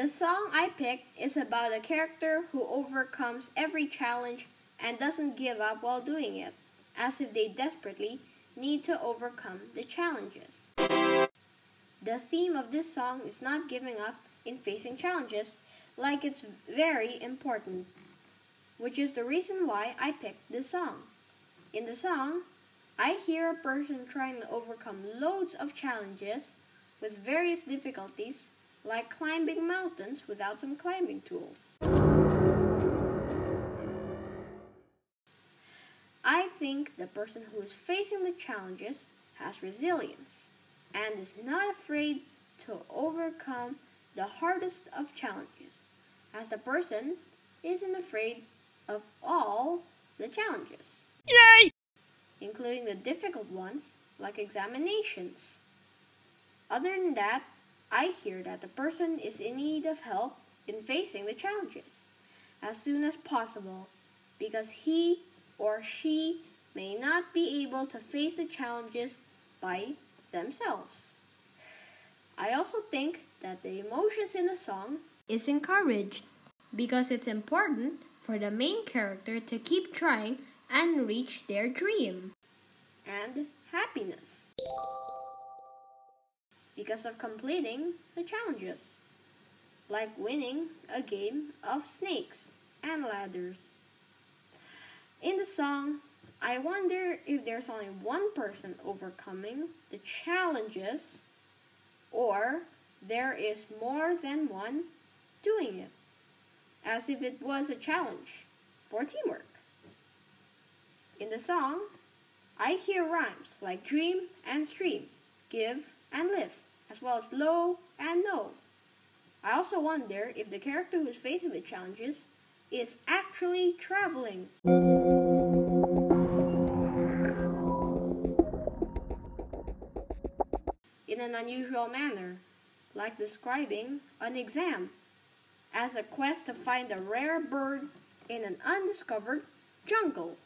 The song I picked is about a character who overcomes every challenge and doesn't give up while doing it, as if they desperately need to overcome the challenges. The theme of this song is not giving up in facing challenges, like it's very important, which is the reason why I picked this song. In the song, I hear a person trying to overcome loads of challenges with various difficulties, like climbing mountains without some climbing tools. I think the person who is facing the challenges has resilience and is not afraid to overcome the hardest of challenges, as the person isn't afraid of all the challenges. Yay! Including the difficult ones, like examinations. Other than that, I hear that the person is in need of help in facing the challenges as soon as possible because he or she may not be able to face the challenges by themselves. I also think that the emotions in the song is encouraged because it's important for the main character to keep trying and reach their dream and happiness because of completing the challenges, like winning a game of snakes and ladders. In the song, I wonder if there's only one person overcoming the challenges or there is more than one doing it, as if it was a challenge for teamwork. In the song, I hear rhymes like dream and stream, give and live, as well as low and no. I also wonder if the character who's facing the challenges is actually traveling. In an unusual manner, like describing an exam as a quest to find a rare bird in an undiscovered jungle.